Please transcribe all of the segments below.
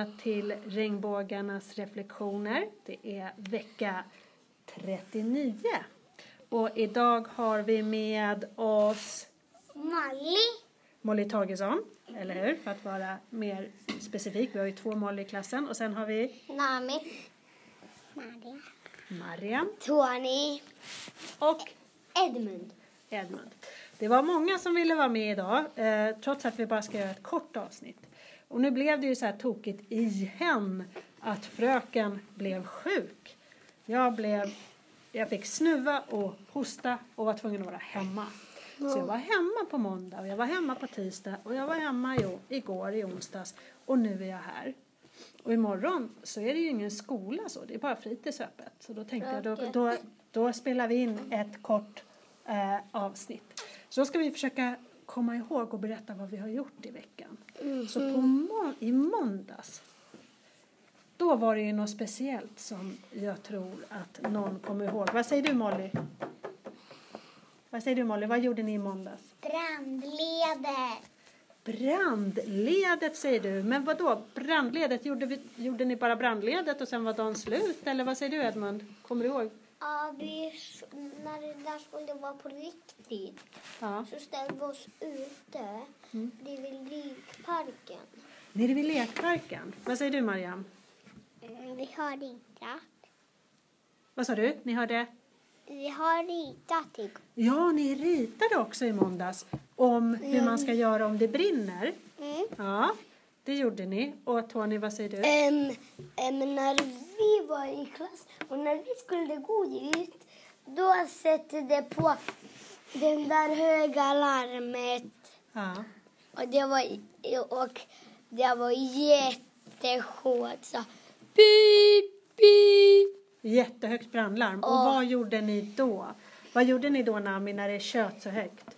välkomna till Regnbågarnas reflektioner. Det är vecka 39. Och idag har vi med oss Molly. Molly Tagesson, eller hur? För att vara mer specifik. Vi har ju två Molly i klassen. Och sen har vi Nami. Maria. Mariam Tony. och Edmund. Edmund. Det var många som ville vara med idag, eh, trots att vi bara ska göra ett kort avsnitt. Och nu blev det ju så här tokigt igen att fröken blev sjuk. Jag blev, jag fick snuva och hosta och var tvungen att vara hemma. Så jag var hemma på måndag och jag var hemma på tisdag och jag var hemma i, igår i onsdags och nu är jag här. Och imorgon så är det ju ingen skola så, det är bara fritidsöppet. Så då tänkte jag då, då, då spelar vi in ett kort eh, avsnitt. Så då ska vi försöka komma ihåg och berätta vad vi har gjort i veckan. Så på må- i måndags, då var det ju något speciellt som jag tror att någon kommer ihåg. Vad säger du Molly? Vad säger du Molly? Vad gjorde ni i måndags? Brandledet. Brandledet säger du. Men vad då? Brandledet, gjorde, vi, gjorde ni bara brandledet och sen var dagen slut? Eller vad säger du Edmund? Kommer du ihåg? Ja, vi, när det där skulle vara på riktigt Ja. så ställde vi oss ute Mm. bredvid lekparken. Nere vid lekparken. Vad säger du Mariam? Mm, vi har ritat. Vad sa du? Ni hörde? Vi har ritat igår. Ja, ni ritade också i måndags om hur man ska göra om det brinner. Mm. Ja, det gjorde ni. Och Tony, vad säger du? Um, när vi var i klass och när vi skulle gå ut då sätter det på den där höga larmet Ja. och det var, och det var jättehårt så pip, pip. Jättehögt brandlarm. Och Ja. vad gjorde ni då? Vad gjorde ni då Nami när det tjöt så högt?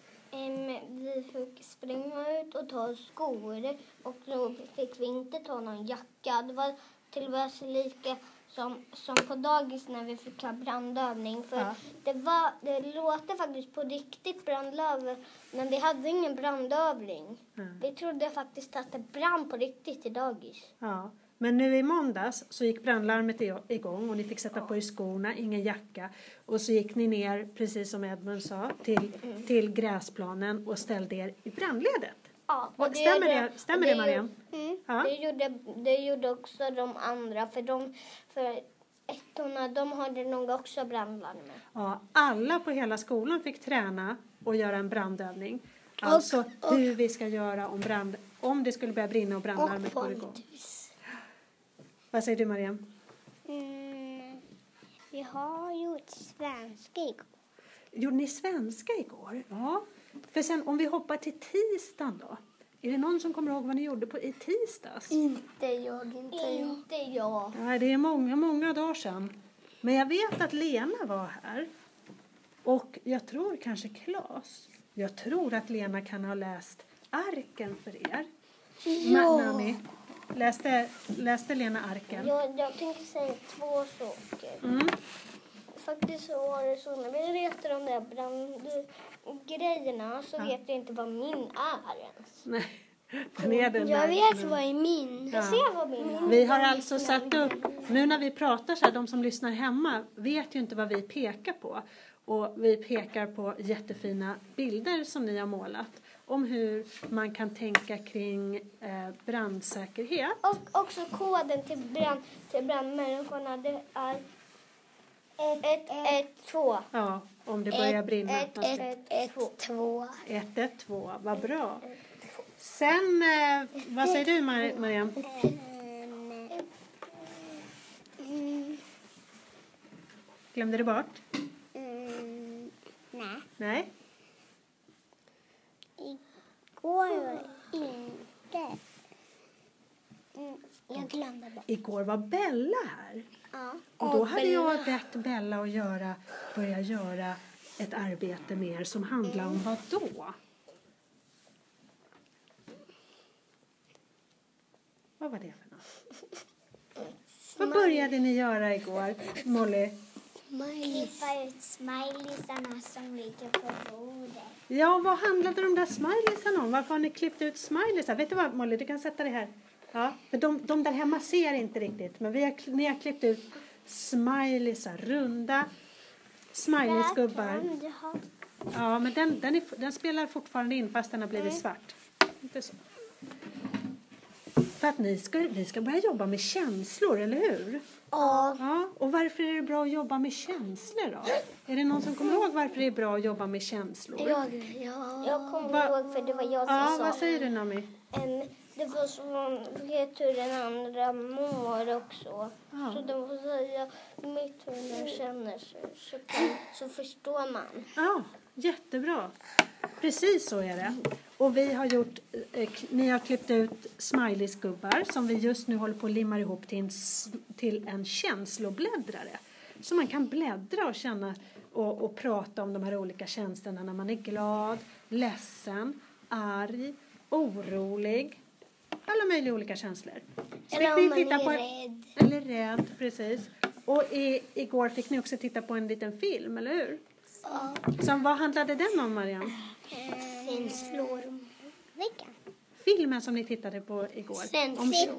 Vi fick springa ut och ta skor och då fick vi inte ta någon jacka. Det var till och med så lika som, som på dagis när vi fick ha brandövning. För Ja. det, var, det låter faktiskt på riktigt brandlöver men vi hade ingen brandövning. Mm. Vi trodde faktiskt att det brann på riktigt i dagis. Ja. Men nu i måndags så gick brandlarmet igång och ni fick sätta på er skorna, ingen jacka. Och så gick ni ner, precis som Edmund sa, till, till gräsplanen och ställde er i brandledet. Ja, Och stämmer det- stämmer det, Mariam? Mm, Ja. det, gjorde, det gjorde också de andra. För, de, för ettorna, de hade nog också brandlarmet. Ja, alla på hela skolan fick träna och göra en brandövning. Alltså och- hur vi ska göra om, brand, om det skulle börja brinna och brandlarmet går igång. Vad säger du Mariam? Mm, vi har gjort svenska igår. Gjorde ni svenska igår? Ja. För sen om vi hoppar till tisdagen då? Är det någon som kommer ihåg vad ni gjorde på, i tisdags? Inte jag, inte jag. Inte jag. Nej, det är många, många dagar sedan. Men jag vet att Lena var här. Och jag tror kanske Klas. Jag tror att Lena kan ha läst arken för er. Ma- Nami, läste, läste Lena arken? Jag, jag tänker säga två saker. Mm. Faktiskt så var det så när vi letade de där brandgrejerna så vet jag inte vad min är ens. Nej, den Jag vet vad är min. Jag Ja. ser vad min är. Vi har alltså satt upp, nu när vi pratar så här, de som lyssnar hemma vet ju inte vad vi pekar på. Och vi pekar på jättefina bilder som ni har målat om hur man kan tänka kring eh, brandsäkerhet. Och också koden till, brand, till brandmänniskorna det är 112. Ja, om det börjar brinna. 112. 112, vad bra. Sen, eh, vad säger du Mar- Mariam? Mm, Glömde du bort? Nej. Igår var inte. Mm, jag glömde det. Igår var Bella här. Ja. Och då hade jag bett Bella att göra, börja göra ett arbete med er som handlar om vad då? Vad var det för något? Vad började ni göra igår, Molly? Klippa ut smileysarna som ligger på bordet. Ja, vad handlade de där smileysarna om? Varför har ni klippt ut smileysar? Vet du vad, Molly, du kan sätta det här. Ja, för de, de där hemma ser inte riktigt, men vi har, ni har klippt ut smileysar, runda smileysgubbar. Ja, men den, den, är, den spelar fortfarande in fast den har blivit svart. Inte så. För att ni ska, ni ska börja jobba med känslor, eller hur? Ja. Ja, och varför är det bra att jobba med känslor då? Är det någon som kommer ihåg varför det är bra att jobba med känslor? Jag, jag kommer Va- ihåg för det var jag som Ja, sa. vad säger du Nami? En, det var som man vet hur den andra mår också. Ja. Så den får säga mitt hur den känner sig. Så, kan, så förstår man. Ja, jättebra. Precis så är det. Och vi har gjort, eh, ni har klippt ut smileysgubbar som vi just nu håller på att limma ihop till en, till en känslobläddrare. Så man kan bläddra och känna och, och prata om de här olika känslorna när man är glad, ledsen, arg, orolig. Alla möjliga olika känslor. Så Eller om man titta är på- rädd. Eller rädd, precis. Och i, igår fick ni också titta på en liten film, eller hur? Ja. Som, vad handlade den om, Marianne? Sen slår Vilka? Filmen som ni tittade på igår. Sen om slår.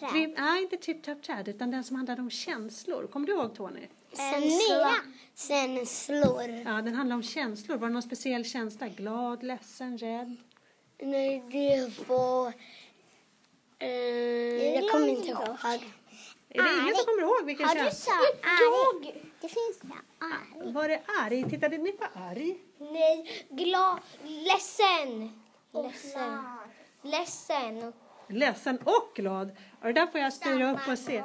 Ja, Trip, nej, inte Trip Tap Chad, utan den som handlade om känslor. Kommer du ihåg, Tony? Sen slår. Sen slår. Ja, den handlar om känslor. Var det någon speciell känsla? Glad, ledsen, rädd? Nej, det var... Eh, jag kommer inte ihåg. Är det ingen som kommer ihåg vilken känsla? Jag! Det finns det. Arg. Var det arg? Tittade ni på arg? Nej, glad. Ledsen. Ledsen. Ledsen. Ledsen och glad. Och det där får jag styra upp och se.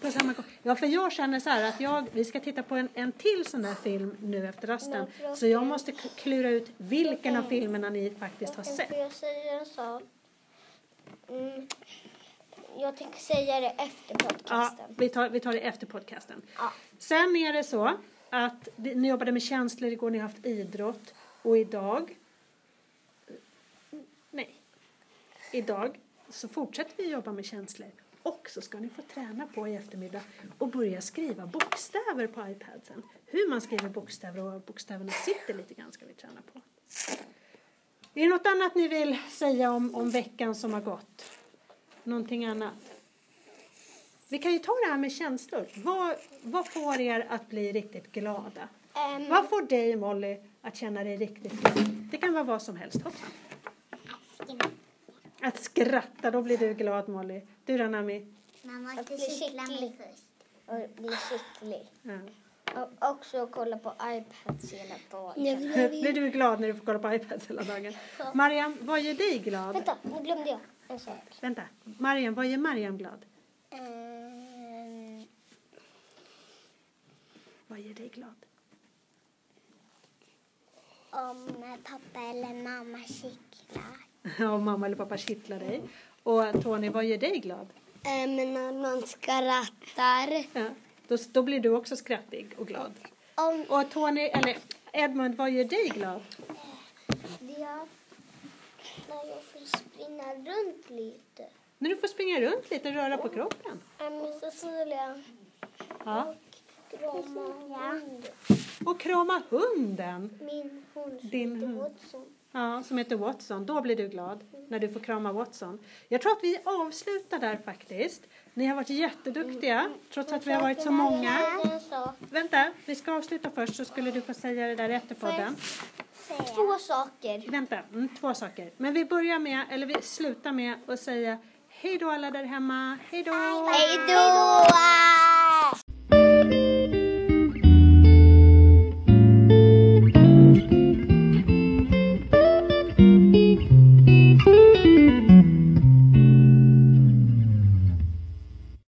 På samma gång. Ja, för jag känner så här att jag, vi ska titta på en, en till sån där film nu efter rasten. Så jag måste klura ut vilken av filmerna ni faktiskt har sett. Får jag säga en sak? Jag tänker säga det efter Ja, podcasten. vi tar, vi tar det efter podcasten. Ja. Sen är det så att ni jobbade med känslor igår, ni har haft idrott och idag nej, idag så fortsätter vi jobba med känslor och så ska ni få träna på i eftermiddag och börja skriva bokstäver på iPadsen. Hur man skriver bokstäver och var bokstäverna sitter lite grann ska vi träna på. Är det något annat ni vill säga om, om veckan som har gått? Någonting annat? Vi kan ju ta det här med känslor. Vad, vad får er att bli riktigt glada? Ehm, Vad får dig, Molly, att känna dig riktigt glad? Det kan vara vad som helst. Hoppsan. Att skratta, då blir du glad, Molly. Du då, Nami? Man Att måste bli kittla mig först. och bli skicklig. Ja. Och också kolla på iPads hela dagen. Blir du glad när du får kolla på iPads hela dagen? Mariam, vad gör dig glad? Vänta, nu glömde jag en sak. Vänta. Mariam, vad gör Mariam glad? Ehm, Vad gör dig glad? Om pappa eller mamma kittlar. Ja, mamma eller pappa kittlar dig. Och Tony, vad gör dig glad? ehm, när man skrattar. Ja. Då, då blir du också skrattig och glad. Om Och Tony, eller Edmund, vad gör dig glad? När jag får springa runt lite. När du får springa runt lite och röra på kroppen. Med Cecilia Ja. och krama hunden. Och krama hunden. Min hund som Din heter hund. Watson. Ja, som heter Watson. Då blir du glad när du får krama Watson. Jag tror att vi avslutar där faktiskt. Ni har varit jätteduktiga, trots att vi har varit så många. Vänta, vi ska avsluta först så skulle du få säga det där efter podden. Två saker. Vänta, mm, två saker. Men vi börjar med, eller vi slutar med att säga hej då alla där hemma. Hej då! Hej då!